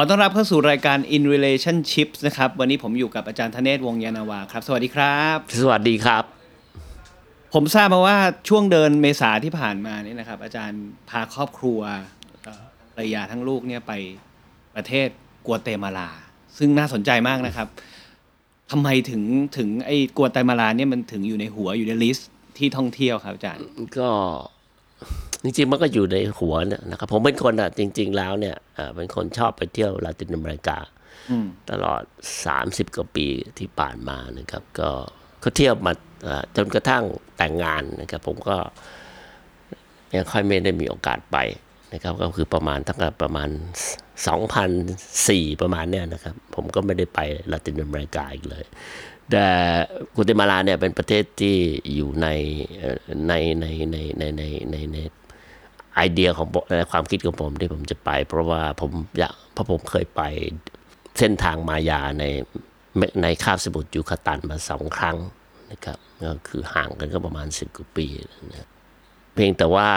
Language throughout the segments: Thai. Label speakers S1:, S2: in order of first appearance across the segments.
S1: ขอต้อนรับเข้าสู่รายการ In Relationships นะครับ วันนี้ผมอยู่กับอาจารย์ธเนศวงศ์ยานนาวาครับ สวัสดีครับ
S2: สวัสดีครับ
S1: ผมทราบมาว่าช่วงเดือนเมษาที่ผ่านมานี่นะครับ อาจารย์พาครอบครัวเอ่อภรรยาทั้งลูกเนี่ยไปประเทศกัวเตมาลา ซึ่งน่าสนใจมากนะครับทำไมถึงถึงไอ้กัวเตมาลาเนี่ยมันถึงอยู่ในหัวอยู่ใน list ที่ท่องเที่ยวครับอาจารย์
S2: ก็ จริงๆมันก็อยู่ในหัวเนี่ยนะครับผมเป็นคนอะจริง ๆ แล้วเนี่ยเอ่อเป็นคนชอบไปเที่ยวลาตินอเมริกา
S1: อืม
S2: ตลอด 30 กว่าปีที่ผ่านมานะครับ ก็ก็เที่ยวมาเอ่อจนกระทั่งแต่งงานนะครับ ผมก็ยังค่อยไม่ได้มีโอกาสไปนะครับ ก็คือประมาณตั้งแต่ประมาณ 2004 ประมาณเนี่ยนะครับ ผมก็ไม่ได้ไปลาตินอเมริกาอีกเลยแต่กัวเตมาลาเนี่ยเป็นประเทศที่อยู่ในเอ่อในในในในในในใน ไอเดียของความคิดของผมที่ผมจะไป เพราะว่าผมอยากเพราะผมเคยไปเส้นทางมายาในในคาบสมุทรยูคาตันมาสองครั้งนะครับก็คือห่างกันก็ประมาณสิบกว่าปีนะเพียงแต่ว่า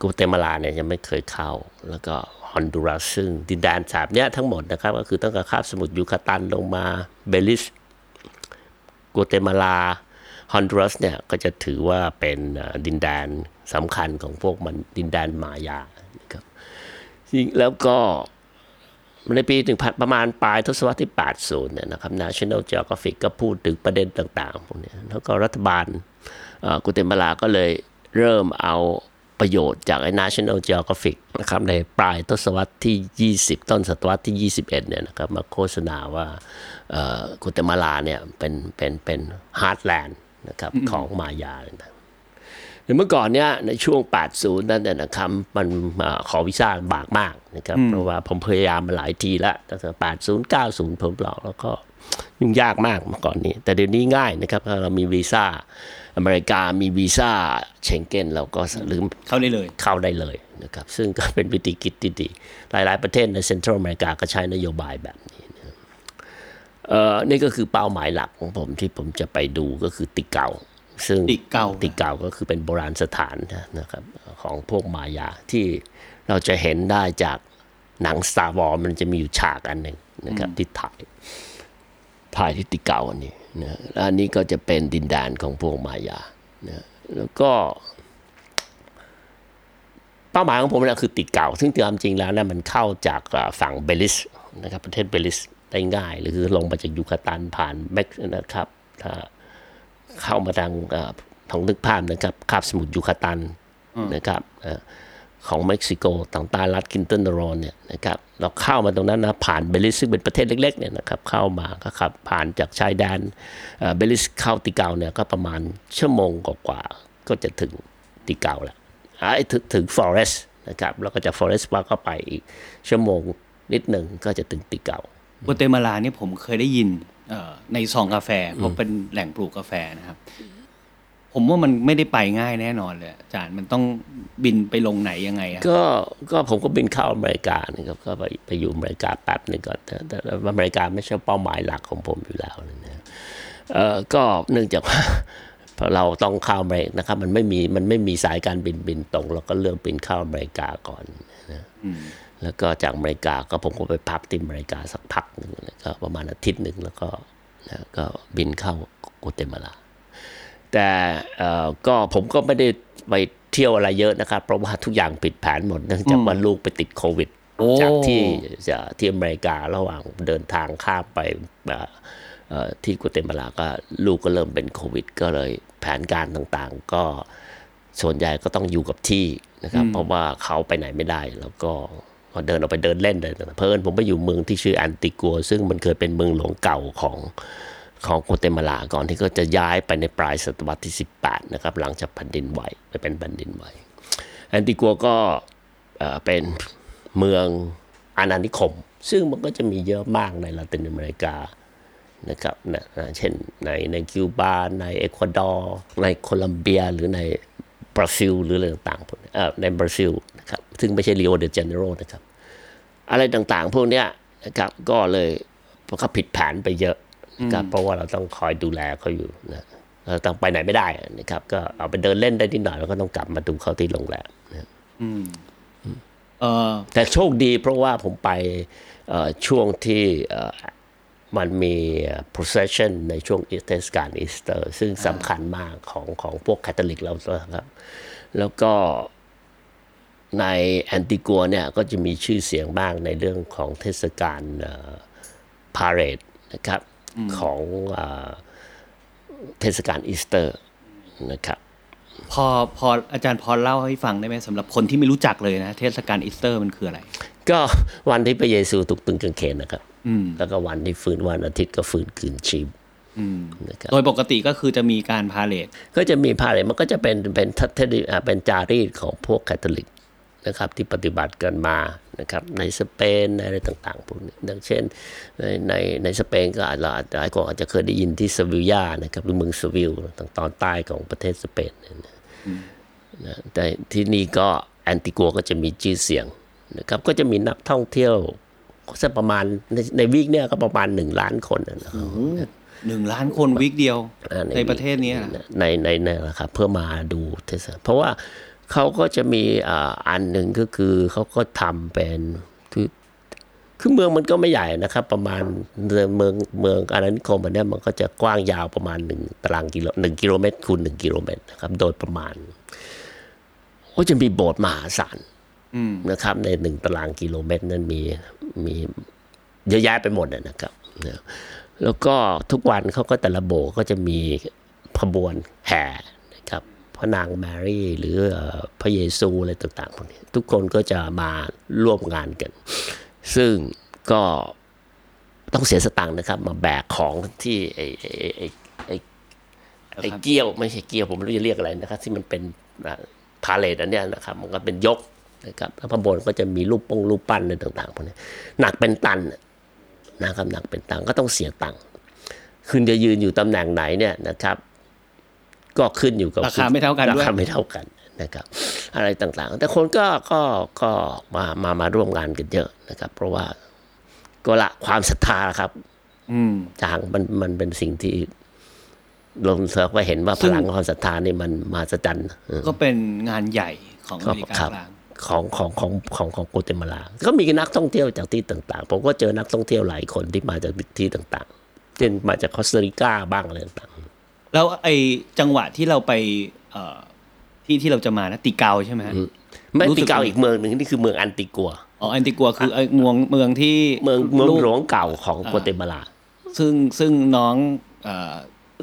S2: กัวเตมาลาเนี่ยยังไม่เคยเข้า แล้วก็ฮอนดูรัสซึ่งดินแดนสามเนี้ยทั้งหมดนะครับ ก็คือตั้งแต่คาบสมุทรยูคาตันลงมาเบลิสกัวเตมาลา ฮอนดูรัสเนี่ยก็จะถือว่าเป็นดินแดนสำคัญของพวกมันดินแดนมายาครับแล้วก็ในปีถึงประมาณปลายทศวรรษที่ 80 เนี่ยนะครับ National Geographic ก็พูดถึงประเด็นต่างๆพวกนี้แล้วก็รัฐบาลกัวเตมาลาก็เลยเริ่มเอาประโยชน์จากไอ้ National Geographic นะครับในปลายทศวรรษที่ 20 ต้นศตวรรษที่ 21 เนี่ยนะครับมาโฆษณาว่ากัวเตมาลาเนี่ยเป็นเป็นเป็น heartland นะครับของมายานะเมื่อก่อนเนี้ยในช่วง 80 นั่นเนี่ยนะครับมันอ่าขอวีซ่าลำบากมากนะครับเพราะว่าผมพยายามมาหลายทีแล้วตั้งแต่80 90 ผมลองแล้วก็ยุ่งยากมากเมื่อก่อนนี้ แต่เดี๋ยวนี้ง่ายนะครับถ้าเรามีวีซ่าอเมริกามีวีซ่าเชงเก้นเราก็เดิน
S1: เข้าได้เลย
S2: เข้าได้เลยนะครับซึ่งก็เป็นวิธีคิดที่ดีหลาย ๆ ประเทศในเซ็นทรัลอเมริกาก็ใช้นโยบายแบบนี้นะ เอ่อนี่ก็คือเป้าหมายหลักของผมที่ผมจะไปดูก็คือติเกาซึ่ง
S1: ติเกา
S2: ติเกาก็คือเป็นโบราณสถานนะครับของพวกมายาที่เราจะเห็นได้จากหนัง Star Wars มันจะมีอยู่ฉากอันหนึ่งนะครับที่ถ่าย ถ่ายที่ติเกาอันนี้นะแล้วอันนี้ก็จะเป็นดินแดนของพวกมายานะแล้วก็เป้าหมายของผมเนี่ยคือติดเก่าซึ่งตามจริงแล้วนะมันเข้าจากอ่าฝั่งเบลิสนะครับประเทศเบลิส ได้ง่ายหรือคือลงมาจากยูคาตันผ่านเม็กซ์นะครับถ้าเข้ามาทางอ่าทางนึกภาพนะครับคาบสมุทรยูคาตันนะครับเอ่อของเม็กซิโกทางใต้รัฐกินตานาโรเนี่ยนะครับเราเข้ามาตรงนั้นนะผ่านเบลิสซึ่งเป็นประเทศเล็กๆเนี่ยนะครับเข้ามาก็ขับผ่านจากชายแดนเอ่อเบลิสเข้าติเกาเนี่ยก็ประมาณชั่วโมงกว่าๆก็จะถึงติเกาแล้วไอ้ถึงถึง forest นะครับแล้วก็จาก forest ว่าก็ไปอีกชั่วโมงนิดหนึ่งก็จะถึงติเก่า
S1: กัวเตมาลาเนี่ยผมเคยได้ยินเอ่อในซองกาแฟเพราะเป็นแหล่งปลูกกาแฟนะครับ ผมว่ามันไม่ได้ไปง่ายแน่นอนเลยอาจารย์มันต้องบินไปลงไหนยังไงอะ
S2: ก็ก็ผมก็บินเข้าอเมริกานะครับก็ไปไปอยู่อเมริกาแป๊บหนึ่งก่อนแต่แต่แต่อเมริกาไม่ใช่เป้าหมายหลักของผมอยู่แล้วนะเออก็เนื่องจากว่าพอเราต้องเข้าอเมริกานะครับ มันไม่มีมันไม่มีสายการบินบินตรง เราก็เลือกบินเข้าอเมริกาก่อนนะ แล้วก็จากอเมริกาก็ผมก็ไปพักที่อเมริกาสักพักหนึ่งนะก็ประมาณอาทิตย์หนึ่งแล้วก็นะก็บินเข้ากัวเตมาลา แต่เอ่อก็ผมก็ไม่ได้ไปเที่ยวอะไรเยอะนะครับ เพราะว่าทุกอย่างปิดแผนหมดเนื่องจากว่าลูกไปติดโควิด
S1: โอ้
S2: จากที่จะที่อเมริการะหว่างเดินทางข้ามไปเอ่อเอ่อที่กัวเตมาลาก็ลูกก็เริ่มเป็นโควิด ก็เลยแผนการต่างๆ ก็ส่วนใหญ่ก็ต้องอยู่กับที่นะครับ เพราะว่าเขาไปไหนไม่ได้แล้วก็ ก็เดินออกไปเดินเล่นเลยเพลินผมไปอยู่เมืองที่ชื่ออันติกัว ซึ่งมันเคยเป็นเมืองหลวงเก่าของของกัวเตมาลาก่อนที่ก็จะย้ายไปในปลายศตวรรษที่ 18 นะครับ หลังจากแผ่นดินไหวไปเป็นแผ่นดินไหวแอนติกัวก็เป็นเมืองอาณานิคม ซึ่งมันก็จะมีเยอะมากในลาตินอเมริกานะครับนะนะเช่นในในคิวบาในเอกวาดอร์ในโคลัมเบียหรือในบราซิลหรืออะไรต่างๆเออในบราซิล นะครับซึ่งไม่ใช่ริโอเดจาเนโรนะครับ อะไรต่างๆ พวกเนี้ยนะครับก็เลยเพราะเขาผิดแผนไปเยอะนะครับเพราะว่าเราต้องคอยดูแลเขาอยู่นะเราต้องไปไหนไม่ได้นะครับ ก็เอาไปเดินเล่นได้นิดหน่อยแล้วก็ต้องกลับมาดูเขาที่โรงแรมนะ
S1: เออ
S2: แต่โชคดีเพราะว่าผมไปเอ่อช่วงที่เอ่อมันมี procession ในช่วงเทศกาลอีสเตอร์ ซึ่งสำคัญมากของของพวกคาทอลิกเราครับ แล้วก็ ในแอนติกัวเนี่ยก็จะมีชื่อเสียงบ้างในเรื่องของเทศกาล parade นะครับของเอ่อเทศกาลอีสเตอร์นะครับ
S1: พอพออาจารย์พอเล่าให้ฟังได้ไหมสำหรับคนที่ไม่รู้จักเลยนะเทศกาลอีสเตอร์มันคืออะไร
S2: ก็วันที่พระเยซูถูกตรึงกางเขนนะครับ
S1: อืม
S2: แล้วก็วันที่ฟื้นวันอาทิตย์ก็ฟื้นคืนชีพ
S1: อืม
S2: นะครับ
S1: โดยปกติก็คือจะมีการ parade
S2: ก็จะมี parade มันก็จะเป็นเป็นทัศนอ่าเป็นจารีตของพวกคาทอลิก นะครับที่ปฏิบัติกันมานะครับในสเปนในอะไรต่างๆพวกนี้ดังเช่นในในในสเปนก็อาจจะอาจจะหลายคนอาจจะเคยได้ยินที่ซาวิลยานะครับหรือเมืองซาวิลทางตอนใต้ของประเทศสเปนเนี่ยนะนะแต่ที่นี่ก็แอนติกัวก็จะมีชื่อเสียงนะครับก็จะมีนักท่องเที่ยวสักประมาณในในวีคเนี่ยก็ประมาณหนึ่งล้านคนนะครับ
S1: หนึ่งล้านคนวิกเดียว
S2: อ่า
S1: ในประเทศเนี้ยนะ
S2: ในในในนะครับเพื่อมาดูเทศกาลเพราะว่า เขาก็จะมีอันหนึ่งก็คือเขาก็ทำเป็นคือคือเมืองมันก็ไม่ใหญ่นะครับ ประมาณเมืองเมืองอาณานิคมอันนี้มันก็จะกว้างยาวประมาณหนึ่งตารางกิโลหนึ่งกิโลเมตรคูณหนึ่งกิโลเมตรนะครับ โดยประมาณก็จะมีโบสถ์มหาศาลนะครับ ในหนึ่งตารางกิโลเมตรนั้นมีมีเยอะแยะไปหมดนะครับแล้วก็ทุกวันเขาก็แต่ละโบก็จะมีขบวนแห่นะครับ พระนางแมรี่ หรือพระเยซูอะไรต่างๆพวกนี้ทุกคนก็จะมาร่วมงานกัน ซึ่งก็ต้องเสียสตังค์นะครับ มาแบกของที่ไอ้ไอ้ไอ้ไอ้ไอ้เกี้ยวไม่ใช่เกี้ยวผมไม่รู้จะเรียกอะไรนะครับ ที่มันเป็นพาเลทอันเนี้ยนะครับ มันก็เป็นยกนะครับแล้วพระบนก็จะมีรูปปงรูปปั้นอะไรต่างๆพวกนี้หนักเป็นตันนะครับหนักเป็นตันก็ต้องเสียตังค์คุณจะยืนอยู่ตำแหน่งไหนเนี่ยนะครับ ก็ขึ้นอยู่กับ
S1: ราคาไม่เท่ากันด้วย
S2: ราคาไม่เท่ากันนะครับ อะไรต่างๆ แต่คนก็ก็ก็มามามาร่วมงานกันเยอะนะครับ เพราะว่าก็ละความศรัทธาครับ
S1: อืม
S2: จางมันมันเป็นสิ่งที่ลงเสิร์ฟก็เห็นว่า
S1: ซึ่
S2: พ
S1: ง
S2: ลังความศรัทธานี่มันมาสจันเออ
S1: ก็เป็นงานใหญ่ของอ
S2: ก็
S1: เมริกา
S2: ครับ
S1: กลาง
S2: ของของของของของโกเตมาลา ก็มีนักท่องเที่ยวจากที่ต่าง ๆ ผมก็เจอนักท่องเที่ยวหลายคนที่มาจากที่ต่างๆเช่นมาจากคอสตาริกาบ้างอะไรต่าง
S1: แล้วไอ้จังหวะที่เราไปเอ่อที่ที่เราจะมานะติเกาใช่ไหมฮะ
S2: ๆไม่
S1: รู้สึก
S2: ติเกาอีกเมืองหนึ่งนี่คือเมืองอันติกัว
S1: อ๋อแอนติกัวคือไอ้เมืองเมืองที่
S2: เมืองเมือง
S1: ลูก
S2: หลวงเก่าของโกเตมาลา
S1: ซึ่งซึ่งน้องเอ่อ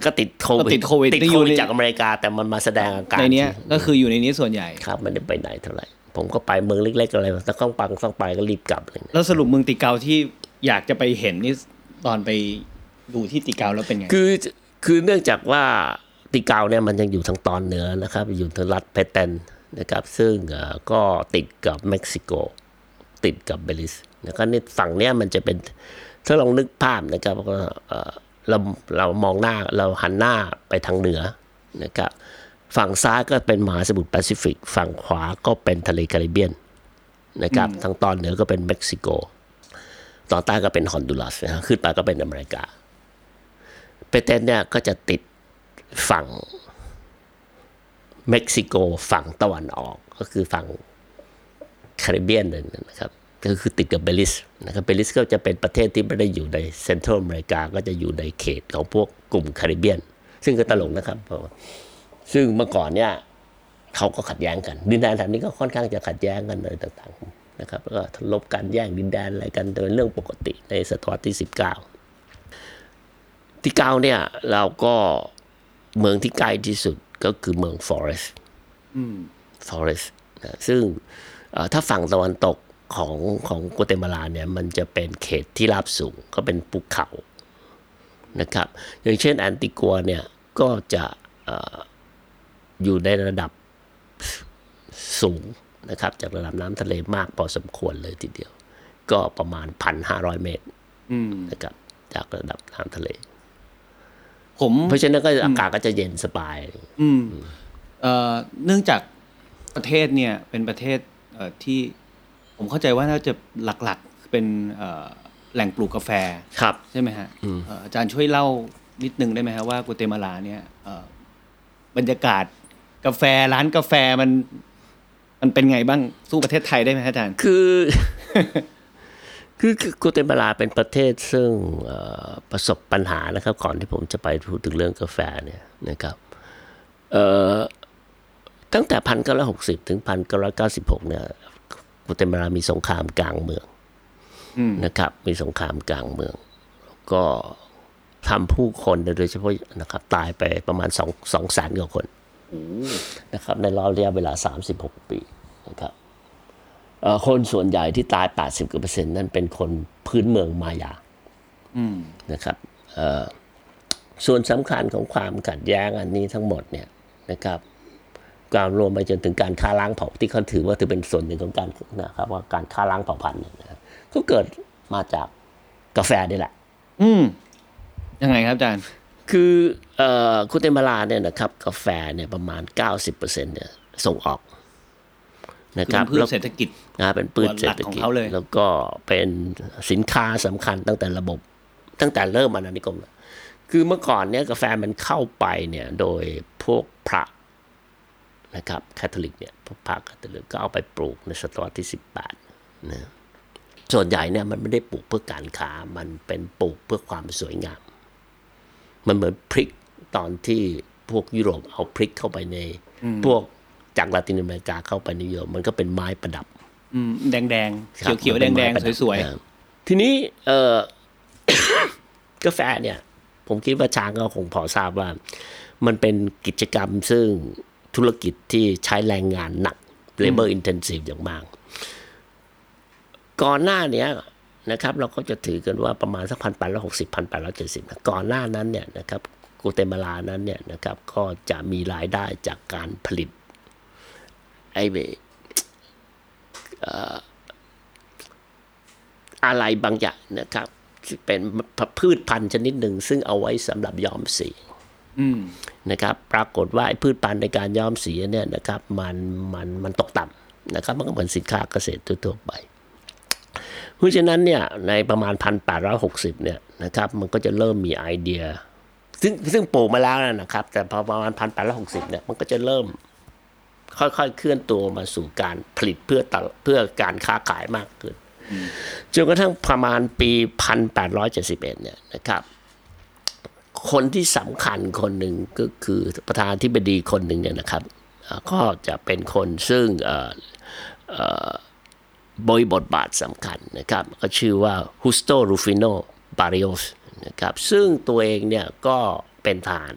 S2: ก็ติดโควิด
S1: ก็ติดโควิด
S2: ติด
S1: ที่อ
S2: โค
S1: ยู่
S2: วิด
S1: ใน
S2: จากอเมริกาแต่มันมาแสดงอาการ
S1: ในเนี้ย
S2: ที่
S1: ก็คืออยู่ในนี้ส่วนใหญ่
S2: ครับไม่ได้ไปไหนเท่าไหร่ผมก็ไปเมืองเล็กๆอะไรถ้าต้องปังต้องไปก็รีบกลับเลย
S1: แล้วสรุปเมืองติเกาที่อยากจะไปเห็นนี่ตอนไปดูที่ติเกาแล้วเป็นไง
S2: คือ คือเนื่องจากว่าติเกาเนี่ยมันยังอยู่ทางตอนเหนือนะครับ อยู่ทางรัฐเพเตนนะครับ ซึ่งเอ่อก็ติดกับเม็กซิโก ติดกับเบลิสนะครับนี่ฝั่งเนี้ยมันจะเป็นถ้าลองนึกภาพนะครับก็เอ่อเราเรามองหน้าเราหันหน้าไปทางเหนือนะครับฝั่งซ้ายก็เป็นมหาสมุทรแปซิฟิก ฝั่งขวาก็เป็นทะเลแคริบเบียนนะครับทางตอนเหนือก็เป็นเม็กซิโก ตอนใต้ก็เป็นฮอนดูรัสนะฮะขึ้นไปก็เป็นอเมริกา เปเตนเนี่ยก็จะติดฝั่งเม็กซิโกฝั่งตะวันออกก็คือฝั่งแคริบเบียนนั่นนะครับก็คือติดกับเบลิสนะครับเบลิสก็จะเป็นประเทศที่ไม่ได้อยู่ใน Central America ก็จะอยู่ในเขตของพวกกลุ่มแคริบเบียน ซึ่งก็ตลกนะครับเพราะซึ่งเมื่อก่อนเนี่ยเขาก็ขัดแย้งกันดินแดนแถบนี้ก็ค่อนข้างจะขัดแย้งกันอะไรต่างๆนะครับแล้วก็ทะลบกันแย่งดินแดนอะไรกันเป็นเรื่องปกติในศตวรรษที่ 19 ที่เก้าเนี่ยเราก็เมืองที่ใกล้ที่สุดก็คือเมืองฟอเรสต์ฟอเรสต์นะซึ่งเอ่อถ้าฝั่งตะวันตกของของโกเตมาลาเนี่ยมันจะเป็นเขตที่ราบสูงก็เป็นภูเขานะครับอย่างเช่นแอนติกัวเนี่ยก็จะเอ่ออยู่ในระดับสูงนะครับ จากระดับน้ำทะเลมากพอสมควรเลยทีเดียว ก็ประมาณ 1,500 เมตร
S1: อืม
S2: นะครับจากระดับน้ำทะเล
S1: ผม
S2: เพราะฉะนั้นก็อากาศก็จะเย็นสบาย
S1: อืมเอ่อเนื่องจากประเทศเนี่ยเป็นประเทศเอ่อที่ผมเข้าใจว่าน่าจะหลักๆเป็นเอ่อแหล่งปลูกกาแฟ
S2: ครับ
S1: ใช่ไหมฮะเอ่ออาจารย์ช่วยเล่านิดนึงได้ไหมครับว่ากัวเตมาลาเนี่ยเอ่อบรรยากาศกาแฟร้านกาแฟมัน มันเป็นไงบ้างสู้ประเทศไทยได้ไหมฮะอาจารย์
S2: คือ คือคือกัวเตมาลาเป็นประเทศซึ่งเอ่อประสบปัญหานะครับ ก่อนที่ผมจะไปพูดถึงเรื่องกาแฟเนี่ยนะครับเอ่อตั้งแต่พันเก้าร้อยหกสิบถึงพันเก้าร้อยเก้าสิบหกเนี่ยกัวเตมาลามีสงครามกลางเมือง
S1: อืม
S2: นะครับ มีสงครามกลางเมืองก็ทำผู้คนโดยเฉพาะนะครับ ตายไปประมาณสองสองแสนกว่าคนนะครับ ในรอบระยะเวลา 36 ปีนะครับเอ่อ คนส่วนใหญ่ที่ตาย 80กว่าเปอร์เซ็นต์นั่นเป็นคนพื้นเมืองมายา
S1: อืม
S2: นะครับเอ่อส่วนสำคัญของความขัดแย้งอันนี้ทั้งหมดเนี่ยนะครับการรวมไปจนถึงการฆ่าล้างเผ่าที่เขาถือว่าถือเป็นส่วนหนึ่งของการนะครับว่าการฆ่าล้างเผ่าพันธุ์เนี่ยนะครับก็เกิดมาจากกาแฟนี่แหละ
S1: อืมยังไงครับอาจารย์
S2: คือเอ่อกุเตมาลาเนี่ยนะครับ กาแฟเนี่ยประมาณ 90%เนี่ยส่งออก นะครับ
S1: คือพืช
S2: แล้ว
S1: เศรษฐกิจ
S2: นะเป็นพืชเศรษฐ
S1: ตัวหลักของ
S2: กิจ
S1: เขาเลย
S2: แล้วก็เป็นสินค้าสำคัญตั้งแต่ระบบ ตั้งแต่เริ่มอาณานิคมคือเมื่อก่อนเนี่ยกาแฟมันเข้าไปเนี่ยโดยพวกพระนะครับคาทอลิกเนี่ยพวกพระคาทอลิกก็เอาไปปลูกในศตวรรษที่18นะส่วนใหญ่เนี่ยมันไม่ได้ปลูกเพื่อการค้ามันเป็นปลูกเพื่อความสวยงาม มันเหมือนพริกตอนที่พวกยุโรปเอาพริกเข้าไปในพวก จากลาตินอเมริกาเข้าไปในยุโรปมันก็เป็นไม้ประดับ
S1: อืมแดงแดง
S2: ครับ
S1: เขียวๆ
S2: มั
S1: แด
S2: น
S1: ง
S2: เป็
S1: แด
S2: น
S1: ง
S2: ไม้ประดับ
S1: สวย
S2: อ่าทีนี้เออกาแฟเนี่ย ผมคิดว่าช้างก็คงพอทราบว่า มันเป็นกิจกรรมซึ่งธุรกิจที่ใช้แรงงานหนัก labor intensive อย่างมาก ก่อนหน้าเนี้ยนะครับ เราก็จะถือกันว่าประมาณสักพันแปดร้อยหกสิบพันแปดร้อยเจ็ดสิบก่อนหน้านั้นเนี่ยนะครับกูเตมาลานั้นเนี่ยนะครับ ก็จะมีรายได้จากการผลิต ไอ้เบเอ่ออะไรบางอย่างนะครับที่เป็นพืชพันธุ์ชนิดหนึ่ง ซึ่งเอาไว้สำหรับย้อมสี
S1: ๆอืม
S2: นะครับ ปรากฏว่าไอ้พืชพันธุ์ในการย้อมสีเนี่ยนะครับ มันมันมันตกต่ำนะครับ มันก็เหมือนสินค้าเกษตรทั่วๆไป เพราะฉะนั้นเนี่ยในประมาณ 1860 เนี่ยนะครับ มันก็จะเริ่มมีไอเดีย ซึ่งซึ่งปลูกมาแล้วนะครับ แต่พอประมาณ 1860 เนี่ยมันก็จะเริ่ม ค่อยๆ เคลื่อนตัวมาสู่การผลิตเพื่อตลเพื่อการค้าขายมากขึ้นจนกระทั่งประมาณปี 1871 เนี่ยนะครับ คนที่สำคัญคนหนึ่งก็คือประธานาธิบดีคนหนึ่งเนี่ยนะครับเอ่อก็จะเป็นคนซึ่งเอ่อเอ่อบริบทบาทสำคัญนะครับ ก็ชื่อว่าฮุสโตรูฟิโนบาริโอสนะครับ ซึ่งตัวเองเนี่ยก็เป็นทหาร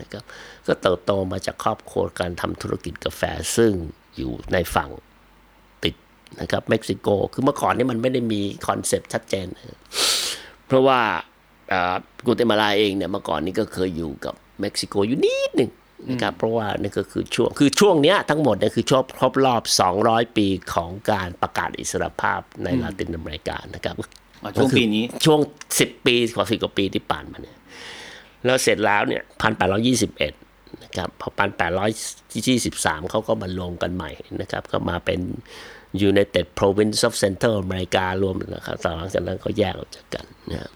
S2: นะครับ ก็เติบโตมาจากครอบครัวการทำธุรกิจกาแฟซึ่งอยู่ในฝั่งติดนะครับเม็กซิโก คือเมื่อก่อนนี่มันไม่ได้มี concept ชัดเจน เพราะว่าอ่ากูเตมาลาเองเนี่ยเมื่อก่อนนี้ก็เคยอยู่กับเม็กซิโกอยู่นิดหนึ่งนะครับเพราะว่านี่ก็คือช่วงคือช่วงเนี้ยทั้งหมดเนี่ยคือช่วงครบรอบ 200 ปีของการประกาศอิสรภาพในลาตินอเมริกานะครับ
S1: อ๋อช่วงปีนี้
S2: ช่วง 10 ปีกว่าสิบกว่าปีที่ผ่านมาเนี่ยแล้วเสร็จแล้วเนี่ยพันแปดร้อยี่สิบเอ็ด นะครับพอพันแปดร้อยี่สิบสามเขาก็มารวมกันใหม่นะครับ ก็มาเป็น United Province of Central America รวมนะครับหลังจากนั้นก็แยกออกจากกันนะครับ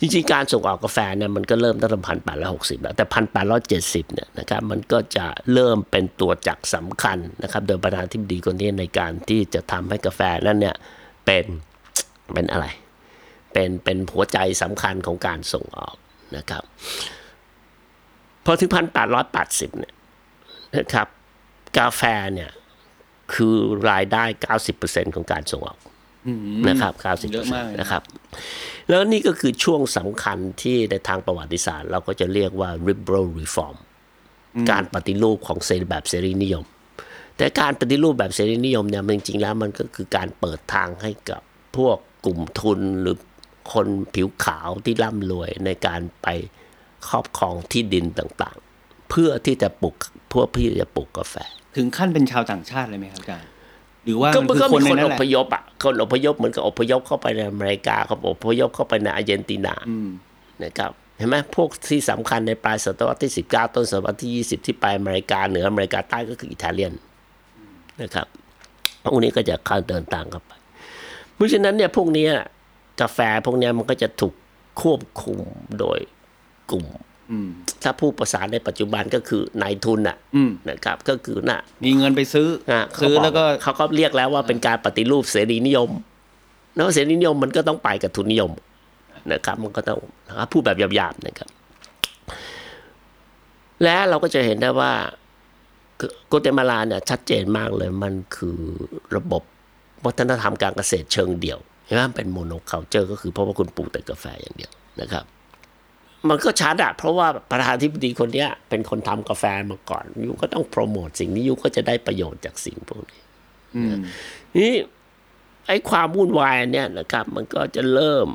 S2: จริงๆ การส่งออกกาแฟเนี่ยมันก็เริ่มตั้งแต่พันแปดร้อยหกสิบแล้ว แต่พันแปดร้อยเจ็ดสิบเนี่ยนะครับมันก็จะเริ่มเป็นตัวจักรสำคัญนะครับโดยประธานาธิบดีคนนี้ในการที่จะทำให้กาแฟนั้นเนี่ยเป็นเป็นอะไร เป็นเป็นหัวใจสำคัญของการส่งออกนะครับ พอถึงพันแปดร้อยแปดสิบเนี่ยนะครับ กาแฟเนี่ยคือรายได้เก้าสิบเปอร์เซ็นของการส่งออกนะครับเก้าสิบ
S1: เยอะมากเลยนะ
S2: นะครับ แล้วนี่ก็คือช่วงสำคัญที่ในทางประวัติศาสตร์ เราก็จะเรียกว่า liberal reform การปฏิรูปของเสรีแบบเสรีนิยม แต่การปฏิรูปแบบเสรีนิยมเนี่ยมันจริงๆแล้วมันก็คือการเปิดทางให้กับพวกกลุ่มทุนหรือคนผิวขาวที่ร่ำรวยในการไป ครอบครองที่ดินต่างๆ เพื่อที่จะปลูกพวกพี่จะปลูกกาแฟ
S1: ถึงขั้นเป็นชาวต่างชาติเลยไหมครับอาจารย์หรือว่า
S2: ก็
S1: มัน
S2: มัน
S1: คือ
S2: ก็
S1: คน
S2: มี
S1: ใน
S2: คน
S1: นั้
S2: อน
S1: แหละ
S2: พยพอะคนอพยพเหมือนกับอพยพเข้าไปในอเมริกาเขาอพยพเข้าไปในอาร์เจนตินา
S1: อืม
S2: นะครับเห็นไหมพวกที่สำคัญในปลายศตวรรษที่19ต้นศตวรรษที่ 20 ที่ไปอเมริกาเหนืออเมริกาใต้ก็คืออิตาเลียนนะครับพวกนี้ก็จะเข้าเดินต่างกันไป เพราะฉะนั้นเนี่ยพวกเนี้ยกาแฟพวกเนี้ยมันก็จะถูกควบคุมโดย กลุ่ม
S1: อืม
S2: ถ้าผู้ประสานในปัจจุบันก็คือนายทุนน่ะ
S1: อืม
S2: นะครับก็คือน่ะ
S1: มีเงินไปซื้อ
S2: อะ
S1: ซื้อ
S2: เขาบ
S1: แล้วก็
S2: เขาก็เรียกแล้วว่าเป็นการปฏิรูปเสรีนิยมแล้วเสรีนิยมมันก็ต้องไปกับทุนนิยมนะครับ มันก็ต้องนะครับพูดแบบหยาบๆนะครับ และเราก็จะเห็นได้ว่ากัวเตมาลาเนี่ยชัดเจนมากเลยมันคือระบบวัฒนธรรมการเกษตรเชิงเดี่ยวเห็นไหมมันเป็น monoculture ก็คือเพราะว่าคุณปลูกแต่กาแฟอย่างเดียวนะครับ มันก็ชัดอะเพราะว่าประธานาธิบดีคนเนี้ย เป็นคนทำกาแฟมาก่อน you ก็ต้องโปรโมทสิ่งนี้ you ก็จะได้ประโยชน์จากสิ่งพวกนี้
S1: อืม
S2: นี่ไอ้ความวุ่นวายอันเนี่ยนะครับ มันก็จะเริ่ม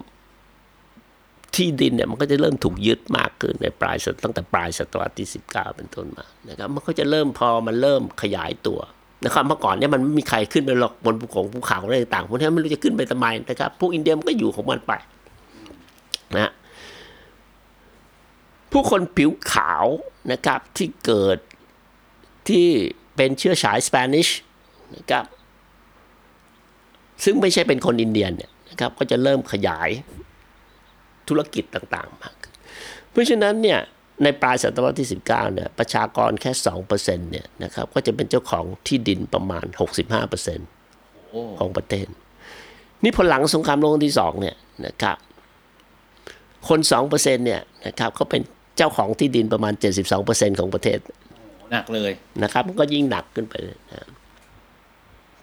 S2: ที่ดินเนี่ยมันก็จะเริ่มถูกยึดมากขึ้นในปลายศตตั้งแต่ปลายศตวรรษที่สิบเก้าเป็นต้นมานะครับ มันก็จะเริ่มพอมันเริ่มขยายตัวนะครับเมื่อก่อนเนี่ยมันไม่มีใครขึ้นไปหรอกบนภูเขาภูเขาอะไรต่างๆพวกนี้ไม่รู้จะขึ้นไปทำไมนะครับ พวกอินเดียมันก็อยู่ของมันไป นะฮะ ผู้คนผิวขาวนะครับที่เกิดที่เป็นเชื้อสายสเปนิชนะครับซึ่งไม่ใช่เป็นคนอินเดียนเนี่ยนะครับก็จะเริ่มขยายธุรกิจต่างๆมากขึ้นเพราะฉะนั้นเนี่ยในปลายศตวรรษที่ 19เนี่ยประชากรแค่ 2%เนี่ยนะครับก็จะเป็นเจ้าของที่ดินประมาณ 65%ของประเทศ นี่พอหลังสงครามโลกครั้งที่สองเนี่ยนะครับคน 2%เนี่ยนะครับก็เป็น เจ้าของที่ดินประมาณ 72%ของประเทศ
S1: หนักเลย
S2: นะครับ มันก็ยิ่งหนักขึ้นไปเลยนะครับ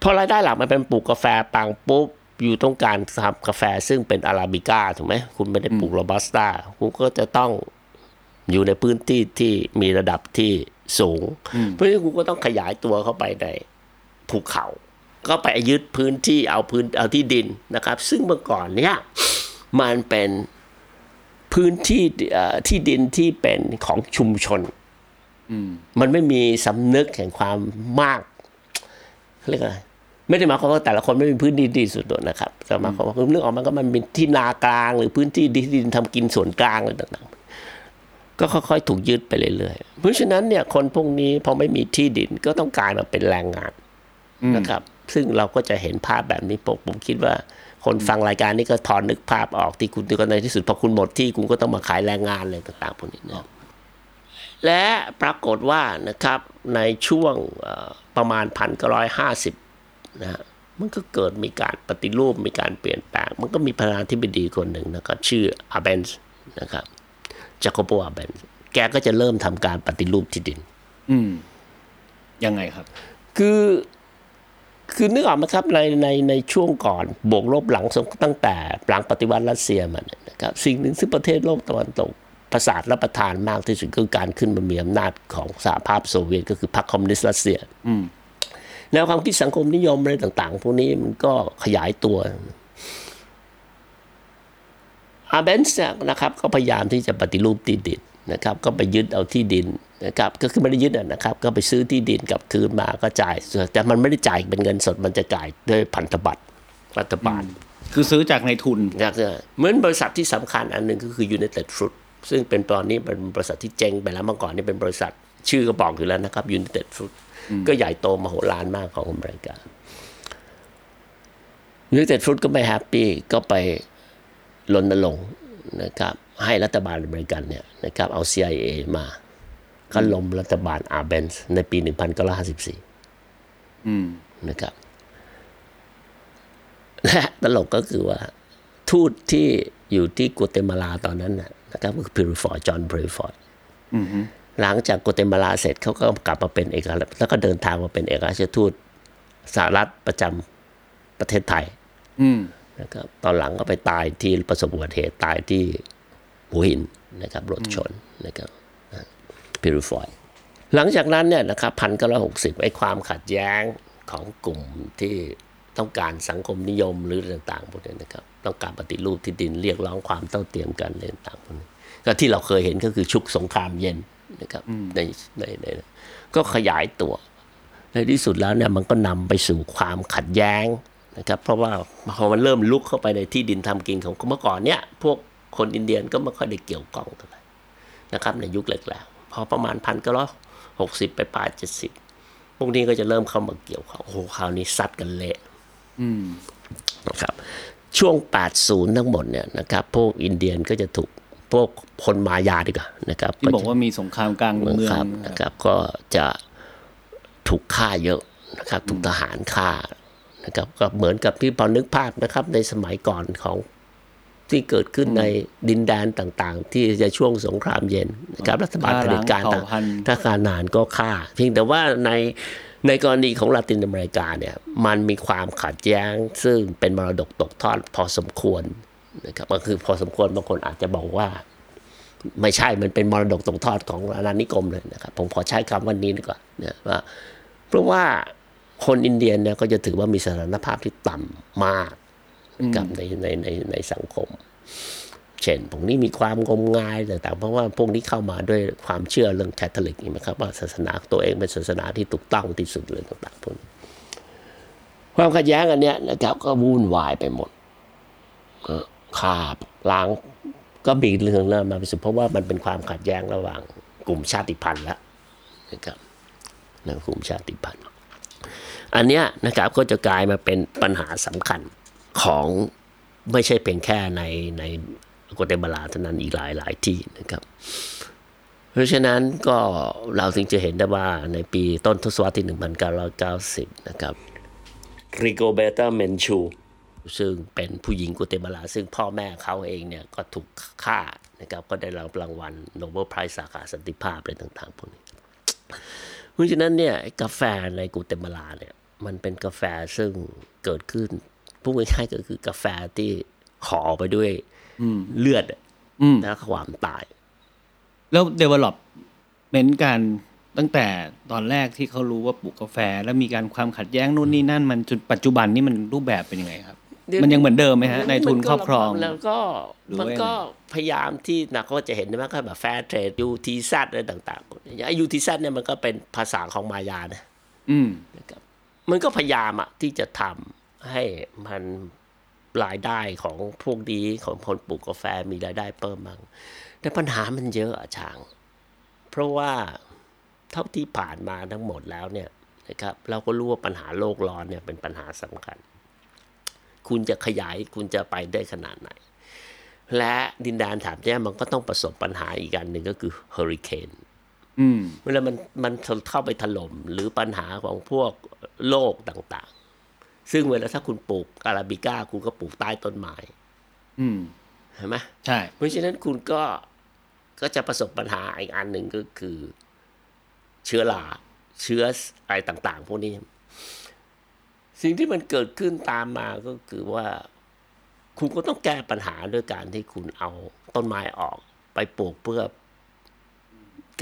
S2: พอรายได้หลักมันเป็นปลูกกาแฟปังปุ๊บอยู่ต้องการทำกาแฟซึ่งเป็นอาราบิก้าถูกไหมคุณไม่ได้ปลูกโรบัสต้าคุณก็จะต้องอยู่ในพื้นที่ที่มีระดับที่สูง เพราะฉะนั้นคุณก็ต้องขยายตัวเข้าไปในภูเขา ก็ไปยึดพื้นที่เอาพื้นเอาที่ดินนะครับ ซึ่งเมื่อก่อนเนี่ยมันเป็น พื้นที่เอ่อที่ดินที่เป็นของชุมชนมันไม่มีสำนึกแห่งความมากเรียกอะไรไม่ได้หมายความว่าแต่ละคนไม่มีพื้นที่ดีสุดนะครับแต่หมายความว่าคือเรื่องออกมันก็มันเป็นที่นากลาง หรือพื้นที่ที่ดินทำกินส่วนกลางอะไรต่างๆ ก็ค่อยๆ ถูกยึดไปเรื่อยๆ เพราะฉะนั้นเนี่ยคนพวกนี้พอไม่มีที่ดินก็ต้องกลายมาเป็นแรงงานนะครับ ซึ่งเราก็จะเห็นภาพแบบนี้ผมผมคิดว่า คนฟังรายการนี้ก็พอนึกภาพออกที่คุณก็ในที่สุดพอคุณหมดที่คุณก็ต้องมาขายแรงงานอะไรต่างๆพวกนี้นะครับและปรากฏว่านะครับในช่วงเอ่อประมาณพันเก้าร้อยห้าสิบนะฮะมันก็เกิดมีการปฏิรูปมีการเปลี่ยนแปลง มันก็มีประธานาธิบดีคนหนึ่งนะครับชื่ออาเบนส์นะครับจาโคโปอาเบนส์แกก็จะเริ่มทำการปฏิรูปที่ดิน
S1: อืมยังไงครับ
S2: คือ คือนึกออกไหมครับในในในช่วงก่อนบวกลบหลังสงตั้งแต่หลังปฏิวัติรัสเซียมาเนี่ยนะครับสิ่งหนึ่งซึ่งประเทศโลกตะวันตกประสาทรับประทานมากที่สุดคือการขึ้นมามีอำนาจของสหภาพโซเวียตก็คือพรรคคอมมิวนิสต์รัสเซีย
S1: อืม
S2: แนวความคิดสังคมนิยมอะไรต่าง ๆ พวกนี้มันก็ขยายตัวอาเบนส์เนี่ยนะครับก็พยายามที่จะปฏิรูปที่ดินนะครับ ก็ไปยึดเอาที่ดิน นะครับก็คือไม่ได้ยึดอะนะครับ ก็ไปซื้อที่ดินกลับคืนมาก็จ่าย แต่มันไม่ได้จ่ายเป็นเงินสดมันจะจ่ายด้วยพันธบัตรรัฐบาล
S1: คือซื้อจากในทุน
S2: จากเหมือนบริษัทที่สำคัญอันหนึ่งก็คือ United Fruit ซึ่งเป็นตอนนี้เป็นบริษัทที่เจ๊งไปแล้วเมื่อก่อนนี่เป็นบริษัทชื่อก็บอกอยู่แล้วนะครับ United Fruit ก็ใหญ่โตมโหฬารมากของอเมริกา United Fruit ก็ไม่แฮปปี้ก็ไปรณรงค์นะครับให้รัฐบาลอเมริกันเนี่ยนะครับเอา CIA มา ก็ล้มรัฐบาลอาเบนส์ในปี 1954
S1: อืม
S2: นะครับและตลกก็คือว่า ทูตที่อยู่ที่กัวเตมาลาตอนนั้นนะนะครับก็คือ Peurifoy John Peurifoy อื
S1: มฮึ
S2: หลังจากกัวเตมาลาเสร็จเขาก็กลับมาเป็นเอกอัครแล้วก็เดินทางมาเป็นเอกอัครราชทูตสหรัฐประจำประเทศไทย
S1: อืม
S2: นะครับตอนหลังก็ไปตายที่ประสบอุบัติเหตุตายที่หัวหินนะครับรถชนนะครับ พิริฟอยหลังจากนั้นเนี่ยนะครับพันเก้าร้อยหกสิบไอ้ความขัดแย้งของกลุ่มที่ต้องการสังคมนิยมหรือต่างๆพวกนี้นะครับ ต้องการปฏิรูปที่ดินเรียกร้องความเท่าเทียมกันอะไรต่างๆพวกนี้ก็ที่เราเคยเห็นก็คือชุกสงครามเย็นนะครับในในในก็ขยายตัว ในที่สุดแล้วเนี่ยมันก็นำไปสู่ความขัดแย้งนะครับ เพราะว่าพอมันเริ่มลุกเข้าไปในที่ดินทำกินของเมื่อก่อนเนี่ยพวกคนอินเดียนก็ไม่ค่อยได้เกี่ยวข้องเท่าไหร่นะครับในยุคแรกๆ พอประมาณพันเก้าร้อยหกสิบไปปลายเจ็ดสิบพวกนี้ก็จะเริ่มเข้ามาเกี่ยวข้องโอ้โหคราวนี้ซัดกันเละ
S1: อืม
S2: นะครับช่วง 80 ทั้งหมดเนี่ยนะครับพวกอินเดียนก็จะถูกพวกคนมายาดีกว่านะครับ
S1: ที่บอกว่ามีสงครามกลางเมือง
S2: ครับนะครับ ก็จะถูกฆ่าเยอะนะครับ ถูกทหารฆ่านะครับก็เหมือนกับที่พอนึกภาพนะครับในสมัยก่อนของ ที่เกิดขึ้นในดินแดนต่างๆ ที่จะช่วงสงครามเย็นนะครับรัฐบาลเผด็จการต่าง
S1: เผ่าพันธุ์
S2: ถ้าการนานก็ฆ่า เพียงแต่ว่าในในกรณีของลาตินอเมริกาเนี่ยมันมีความขัดแย้ง ซึ่งเป็นมรดกตกทอดพอสมควรนะครับก็คือพอสมควรบางคนอาจจะบอกว่า ไม่ใช่มันเป็นมรดกตกทอดของอาณานิคมเลยนะครับผมขอใช้คำวันนี้ดีกว่าเนี่ยว่าเพราะว่าคนอินเดียเนี่ยก็จะถือว่ามีสถานภาพที่ต่ำมาก นะครับในในในในสังคม เช่นพวกนี้มีความงมงายต่างๆ เพราะว่าพวกนี้เข้ามาด้วยความเชื่อเรื่องแคทอลิกนี่นะครับว่าศาสนาตัวเองเป็นศาสนาที่ถูกต้องที่สุดเลยต่างๆพวกนี้ความขัดแย้งอันเนี้ยนะครับก็วุ่นวายไปหมดก็ฆ่าล้างก็มีเรื่องเริ่มมาเป็นสุดเพราะว่ามันเป็นความขัดแย้งระหว่างกลุ่มชาติพันธุ์แล้วนะครับในกลุ่มชาติพันธุ์ อันเนี้ยนะครับก็จะกลายมาเป็นปัญหาสำคัญ ของไม่ใช่เพียงแค่ในในโกเตมาลาเท่านั้นอีกหลายหลายที่นะครับ เพราะฉะนั้นก็เราถึงจะเห็นได้ว่าในปีต้นทศวรรษที่ 1990 นะครับริโกเบร์ตาเมนชูซึ่งเป็นผู้หญิงกัวเตมาลา ซึ่งพ่อแม่เขาเองเนี่ยก็ถูกฆ่านะครับก็ได้รับรางวัล Nobel Prize สาขาสันติภาพอะไรต่างๆพวกนี้เพราะฉะนั้นเนี่ยกาแฟในกัวเตมาลาเนี่ยมันเป็นกาแฟซึ่งเกิดขึ้น พูดง่ายๆก็คือกาแฟที่ห่อไปด้วยเลือดอะ
S1: อืม
S2: และความตาย
S1: แล้ว development การตั้งแต่ตอนแรกที่เขารู้ว่าปลูกกาแฟ แล้วมีการความขัดแย้งนู่นนี่นั่น มันจนปัจจุบันนี่มันรูปแบบเป็นยังไงครับ
S2: เดี๋ยว
S1: มันยังเหมือนเดิมไหมฮะนายทุนครอบครอง
S2: แล้วก็
S1: หรือ
S2: มัน
S1: ว่า
S2: ก็พยายามที่นะก็จะเห็นได้ไหมก็แบบ fair trade UTZ อะไรต่างๆไอ้ UTZ เนี่ยมันก็เป็นภาษาของมายานะ
S1: อืม
S2: นะครับมันก็พยายามอะที่จะทำ ให้มันรายได้ของพวกนี้ของคนปลูกกาแฟมีรายได้เพิ่มมั้งแต่ปัญหามันเยอะอะช่าง เพราะว่าเท่าที่ผ่านมาทั้งหมดแล้วเนี่ยนะครับเราก็รู้ว่าปัญหาโลกร้อนเนี่ยเป็นปัญหาสำคัญ คุณจะขยายคุณจะไปได้ขนาดไหน และดินแดนแถบเนี้ยมันก็ต้องประสบปัญหาอีกอันหนึ่งก็คือเฮอริเคน
S1: อืม
S2: เวลามันมันเข้าไปถล่มหรือปัญหาของพวกโลกต่างๆ ซึ่งเวลาถ้าคุณปลูกอาราบิก้าคุณก็ปลูกใต้ต้นไม้
S1: อืม
S2: เห็นไหม
S1: ใช่
S2: เพราะฉะนั้นคุณก็ก็จะประสบปัญหาอีกอันหนึ่งก็คือ เชื้อราเชื้ออะไรต่าง ๆ พวกนี้ สิ่งที่มันเกิดขึ้นตามมาก็คือว่า คุณก็ต้องแก้ปัญหาด้วยการที่คุณเอาต้นไม้ออกไปปลูกเพื่อ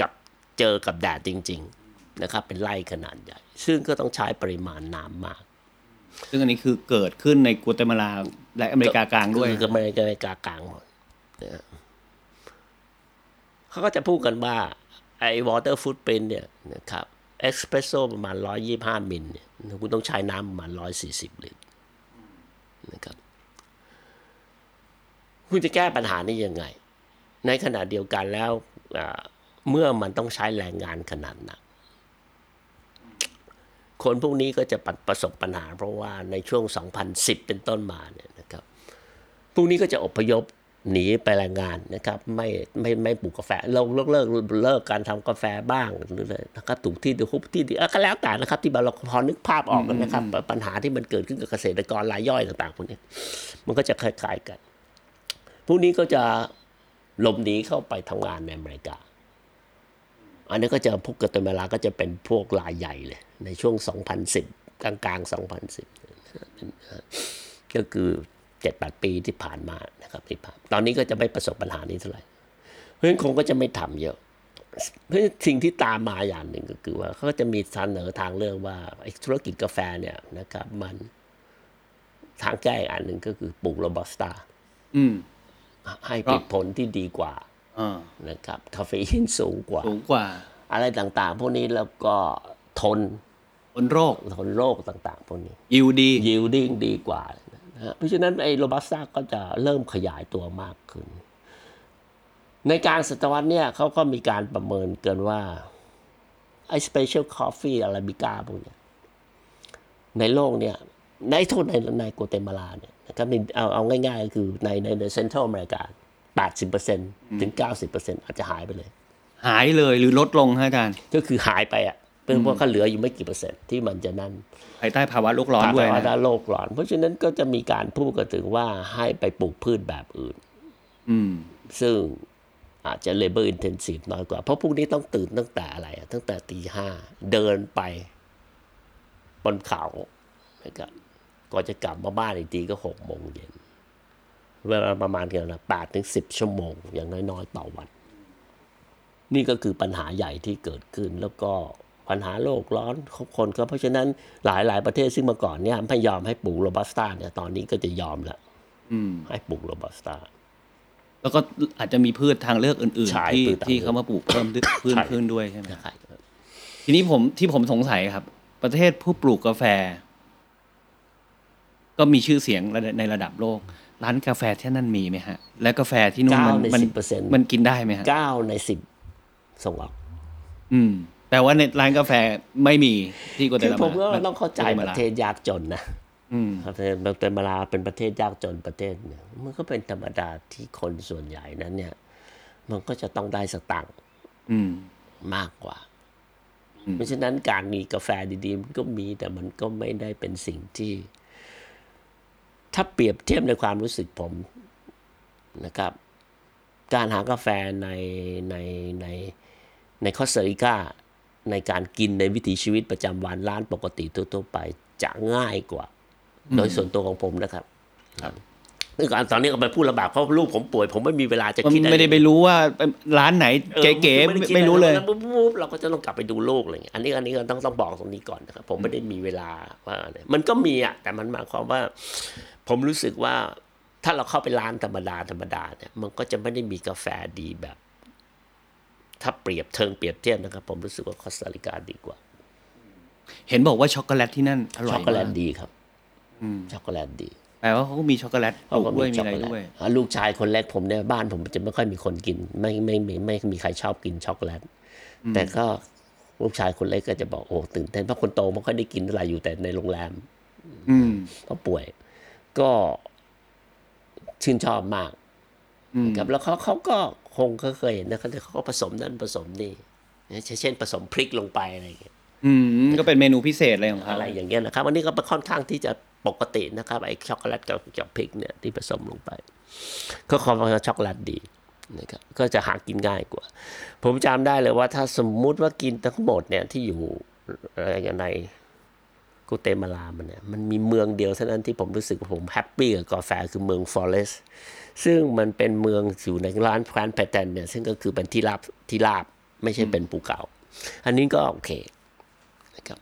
S2: กับเจอกับแดดจริง ๆ นะครับ เป็นไร่ขนาดใหญ่ ซึ่งก็ต้องใช้ปริมาณน้ำมาก
S1: ซึ่งอันนี้คือเกิดขึ้นในกัวเตมาลาและอเมริกากลางด้วย
S2: คืออเมริกาอเมริกากลางหมดเขาก็จะพูดกันว่า ไอ้ water footprint เนี่ยนะครับเอ็กซ์เพรสโซประมาณ125มิลเนี่ยคุณต้องใช้น้ำประมาณ140ลิตรนะครับ คุณจะแก้ปัญหานี้ยังไง ในขณะเดียวกันแล้วเมื่อมันต้องใช้แรงงานขนาดหนัก คนพวกนี้ก็จะประสบปัญหา เพราะว่าในช่วง 2010 เป็นต้นมาเนี่ยนะครับพวกนี้ก็จะอพยพหนีไปแรงงานนะครับไม่ไม่ไม่ปลูกกาแฟเราเลิกเลิกเลิกการทำกาแฟบ้างหรืออะไรนะครับถูกที่ดูคุบที่ดีเอ่อก็แล้วแต่นะครับ ที่เราพอนึกภาพออกกันนะครับ ปัญหาที่มันเกิดขึ้นกับเกษตรกรรายย่อยต่างๆพวกนี้มันก็จะคล้ายๆกันพวกนี้ก็จะหลบหนีเข้าไปทำงานในอเมริกา อันนี้ก็จะพวกกัตเมลาก็จะเป็นพวกรายใหญ่เลย ในช่วง 2010 กลางๆ2010 ก็คือเจ็ดแปดปีที่ผ่านมานะครับที่ผ่านตอนนี้ก็จะไม่ประสบปัญหานี้เท่าไหร่ เพราะฉะนั้นคงก็จะไม่ทำเยอะเพราะฉะนั้นสิ่งที่ตามมาอย่างหนึ่งก็คือว่าเขาก็จะมีเสนอทางเลือกว่าไอ้ธุรกิจกาแฟเนี่ยนะครับ มันทางแก้อีกอันหนึ่งก็คือปลูกโรบัสต้า
S1: อืม
S2: ให้ผลผลิตที่ดีกว่า
S1: อ่า
S2: นะครับ คาเฟอีนสูงกว่า
S1: สูงกว่า
S2: อะไรต่างๆ พวกนี้แล้วก็ทน
S1: ทนโรค
S2: ทนโรคต่างๆพวกนี้
S1: yield ดี
S2: yielding ดีกว่านะฮะเพราะฉะนั้นไอ้โรบัสต้าก็จะเริ่มขยายตัวมากขึ้น ในกลางศตวรรษเนี่ยเขาก็มีการประเมินกันว่า ไอ้ special coffee อาราบิก้าพวกเนี้ยในโลกเนี่ยในโทษในในกัวเตมาลาเนี่ยนะครับมีเอาเอาง่ายๆก็คือในในในเซ็นทรัลอเมริกา 80%ถึง 90%อาจจะหายไปเลย
S1: หายเลยหรือลดลงฮะอาจารย์
S2: ก็คือหายไปอะ เป็นเพราะเขาเหลืออยู่ไม่กี่เปอร์เซ็นต์ที่มันจะนั่น
S1: ภายใต้ภาวะโลกร้อนด้วย
S2: ภาวะ
S1: นะ
S2: โลกร้อน เพราะฉะนั้นก็จะมีการพูดกันถึงว่าให้ไปปลูกพืชแบบอื่น
S1: อืม
S2: ซึ่งอาจจะ labor intensive น้อยกว่า เพราะพวกนี้ต้องตื่นตั้งแต่อะไรอะตั้งแต่ตีห้าเดินไปบนเขานะครับก่อนจะกลับมาบ้านอีกทีก็หกโมงเย็นเวลาประมาณกันนะแปดถึงสิบชั่วโมง อย่างน้อยๆต่อวัน นี่ก็คือปัญหาใหญ่ที่เกิดขึ้นแล้วก็ ปัญหาโลกร้อนของคนก็เพราะฉะนั้นหลาย ๆ ประเทศซึ่งเมื่อก่อนเนี่ยไม่ยอมให้ปลูกโรบัสต้าเนี่ยตอนนี้ก็จะยอมละ
S1: อืม
S2: ให้ปลูกโรบัสต้า
S1: แล้วก็อาจจะมีพืชทางเลือกอื่น
S2: ใช่
S1: ๆที่
S2: พืชทางเลือก
S1: ที่เขามาปลูกเพิ่มด้วยเพิ่ม
S2: ใช่
S1: ขึ้นด้วยใช่ไหม
S2: นะครับ
S1: ทีนี้ผมที่ผมสงสัยครับ ประเทศผู้ปลูกกาแฟ ก็มีชื่อเสียงระดับในระดับโลก ร้านกาแฟที่นั่นมีไหมฮะ และกาแฟที่นู่น
S2: เก้า
S1: มัน
S2: ใน
S1: มัน
S2: สิบเปอร์เซ็นต์
S1: มันกินได้ไหมฮะ
S2: เก้าในสิบส่งออก
S1: อืม แปลว่าในร้านกาแฟไม่มีที่กัวเต
S2: คือ
S1: มา
S2: ผมก็
S1: ลา
S2: ต้องเข้าใจ
S1: กัวต
S2: ป
S1: มาลา
S2: ระเทศยากจนนะ
S1: อืม
S2: ประเทศประเทศมาลาเป็นประเทศยากจนประเทศเนี่ยมันก็เป็นธรรมดาที่คนส่วนใหญ่นั้น เนี่ย มันก็จะต้องได้สตังค์
S1: อืม
S2: มากกว่า
S1: อืม
S2: เพราะฉะนั้นการมีกาแฟดีๆมันก็มีแต่มันก็ไม่ได้เป็นสิ่งที่ ถ้าเปรียบเทียบในความรู้สึกผมนะครับ การหากาแฟในในในในคอสตาริกา ในการกินในวิถีชีวิตประจำวันร้านปกติทั่วๆไปจะง่ายกว่า โดยส่วนตัวของผมนะครับ
S1: ครับ
S2: คือการตอนนี้ก็ไปพูดลำบากเพราะลูกผมป่วย ผมไม่มีเวลาจะ
S1: มัน
S2: คิดอะ
S1: ไม่ได้ไปรู้ว่าร้านไหน
S2: ออ
S1: เก๋ๆ
S2: ด้
S1: ไม่
S2: คิด
S1: ไม่รู้เลย
S2: แล้วปุ๊บปุ๊บเราก็จะต้องกลับไปดูลูกอะไรเงี้ยอันนี้อันนี้ก็ต้องต้องบอกตรงนี้ก่อนนะครับผมไม่ได้มีเวลาว่าเนี่ยมันก็มีอะแต่มันหมายความว่า ผมรู้สึกว่าถ้าเราเข้าไปร้านธรรมดาธรรมดาเนี่ยมันก็จะไม่ได้มีกาแฟดีแบบ ถ้าเปรียบเทิงเปรียบเทียบนะครับ ผมรู้สึกว่าคอสตาริกาดีกว่า
S1: เห็นบอกว่าช็อกโกแลตที่นั่นอร่อย
S2: ช็อกโกแลต
S1: มาก
S2: ดีครับ
S1: อืม
S2: ช็อกโกแลตดี
S1: แปลว่าเขาก็มีช็อกโกแลตปลูกด้วยมีอะไร
S2: ช็กโกแลต
S1: ด้วย
S2: อะลูกชายคนแรกผมเนี่ยบ้านผมจะไม่ค่อยมีคนกินไม่ไม่ไม่ไม่ไม่มีใครชอบกินช็อกโกแลตแต่ก็ลูกชายคนเล็กก็จะบอกโอ้ตื่นเต้นเพราะคนโตไม่ค่อยได้กินเท่าไหร่อยู่แต่ในโรงแรม
S1: อืม
S2: เพราะป่วย ก็ชื่นชอบมาก
S1: อืม
S2: ครับแล้วเขาเขาก็คงก็เคยเห็นนะครับเขาก็ผสมนั่นผสมนี่เช่นผสมพริกลงไปอะไรอย่างเงี้ย
S1: อืมก็เป็นเมนูพิเศษอะไรของเขา
S2: อะไรอย่างเงี้ยนะครับอันนี้ก็ค่อนข้างที่จะปกตินะครับไอ้ช็อกโกแลตกับกับพริกเนี่ยที่ผสมลงไป ก็ความว่าช็อกโกแลตดีนะครับก็จะหากินง่ายกว่า ผมจำได้เลยว่าถ้าสมมุติว่ากินทั้งหมดเนี่ยที่อยู่เอ่อในกัวเตมาลามันเนี่ยมันมีเมืองเดียวเท่านั้นที่ผมรู้สึกว่าผม happy กับกาแฟคือเมืองฟอเรส ซึ่งมันเป็นเมืองอยู่ในร้านแคว้น Petén เนี่ยซึ่งก็คือเป็นที่ราบที่ราบไม่ใช่เป็นภูเขา อันนี้ก็โอเคนะครับ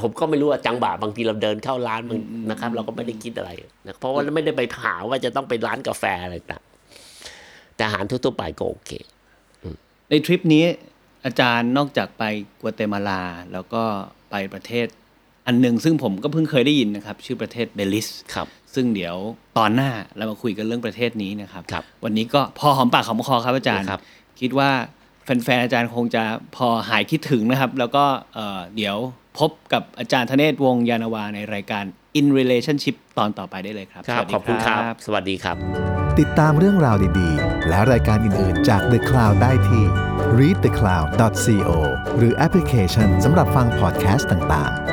S2: ผมก็ไม่รู้ว่าจังหวะบางทีเราเดินเข้าร้านมันนะครับ เราก็ไม่ได้คิดอะไรนะเพราะว่าไม่ได้ไปหาว่าจะต้องไปร้านกาแฟอะไรต่างแต่อาหารทั่วๆไปก็โอเค
S1: ในทริปนี้อาจารย์นอกจากไปกัวเตมาลา แล้วก็ไปประเทศ อันหนึ่งซึ่งผมก็เพิ่งเคยได้ยินนะครับ ชื่อประเทศเบลิส
S2: ครับ
S1: ซึ่งเดี๋ยวตอนหน้าเรามาคุยกันเรื่องประเทศนี้นะครับ
S2: ครับ
S1: วันนี้ก็พอหอมปากหอมคอครับอาจารย์
S2: ครับ
S1: คิดว่าแฟนๆอาจารย์คงจะพอหายคิดถึงนะครับ แล้วก็เอ่อเดี๋ยวพบกับอาจารย์ธเนศวงศ์ยานาวาในรายการ In Relationship ตอนต่อไปได้เลยครับ
S2: ครับ
S1: สวัสดี
S2: ขอบคุณครับ สวัสดีครับ
S3: ติดตามเรื่องราวดีๆ และรายการอื่นๆจาก The Cloud ได้ที่ readthecloud.co หรือแอปพลิเคชันสำหรับฟังพอดแคสต์ต่างๆ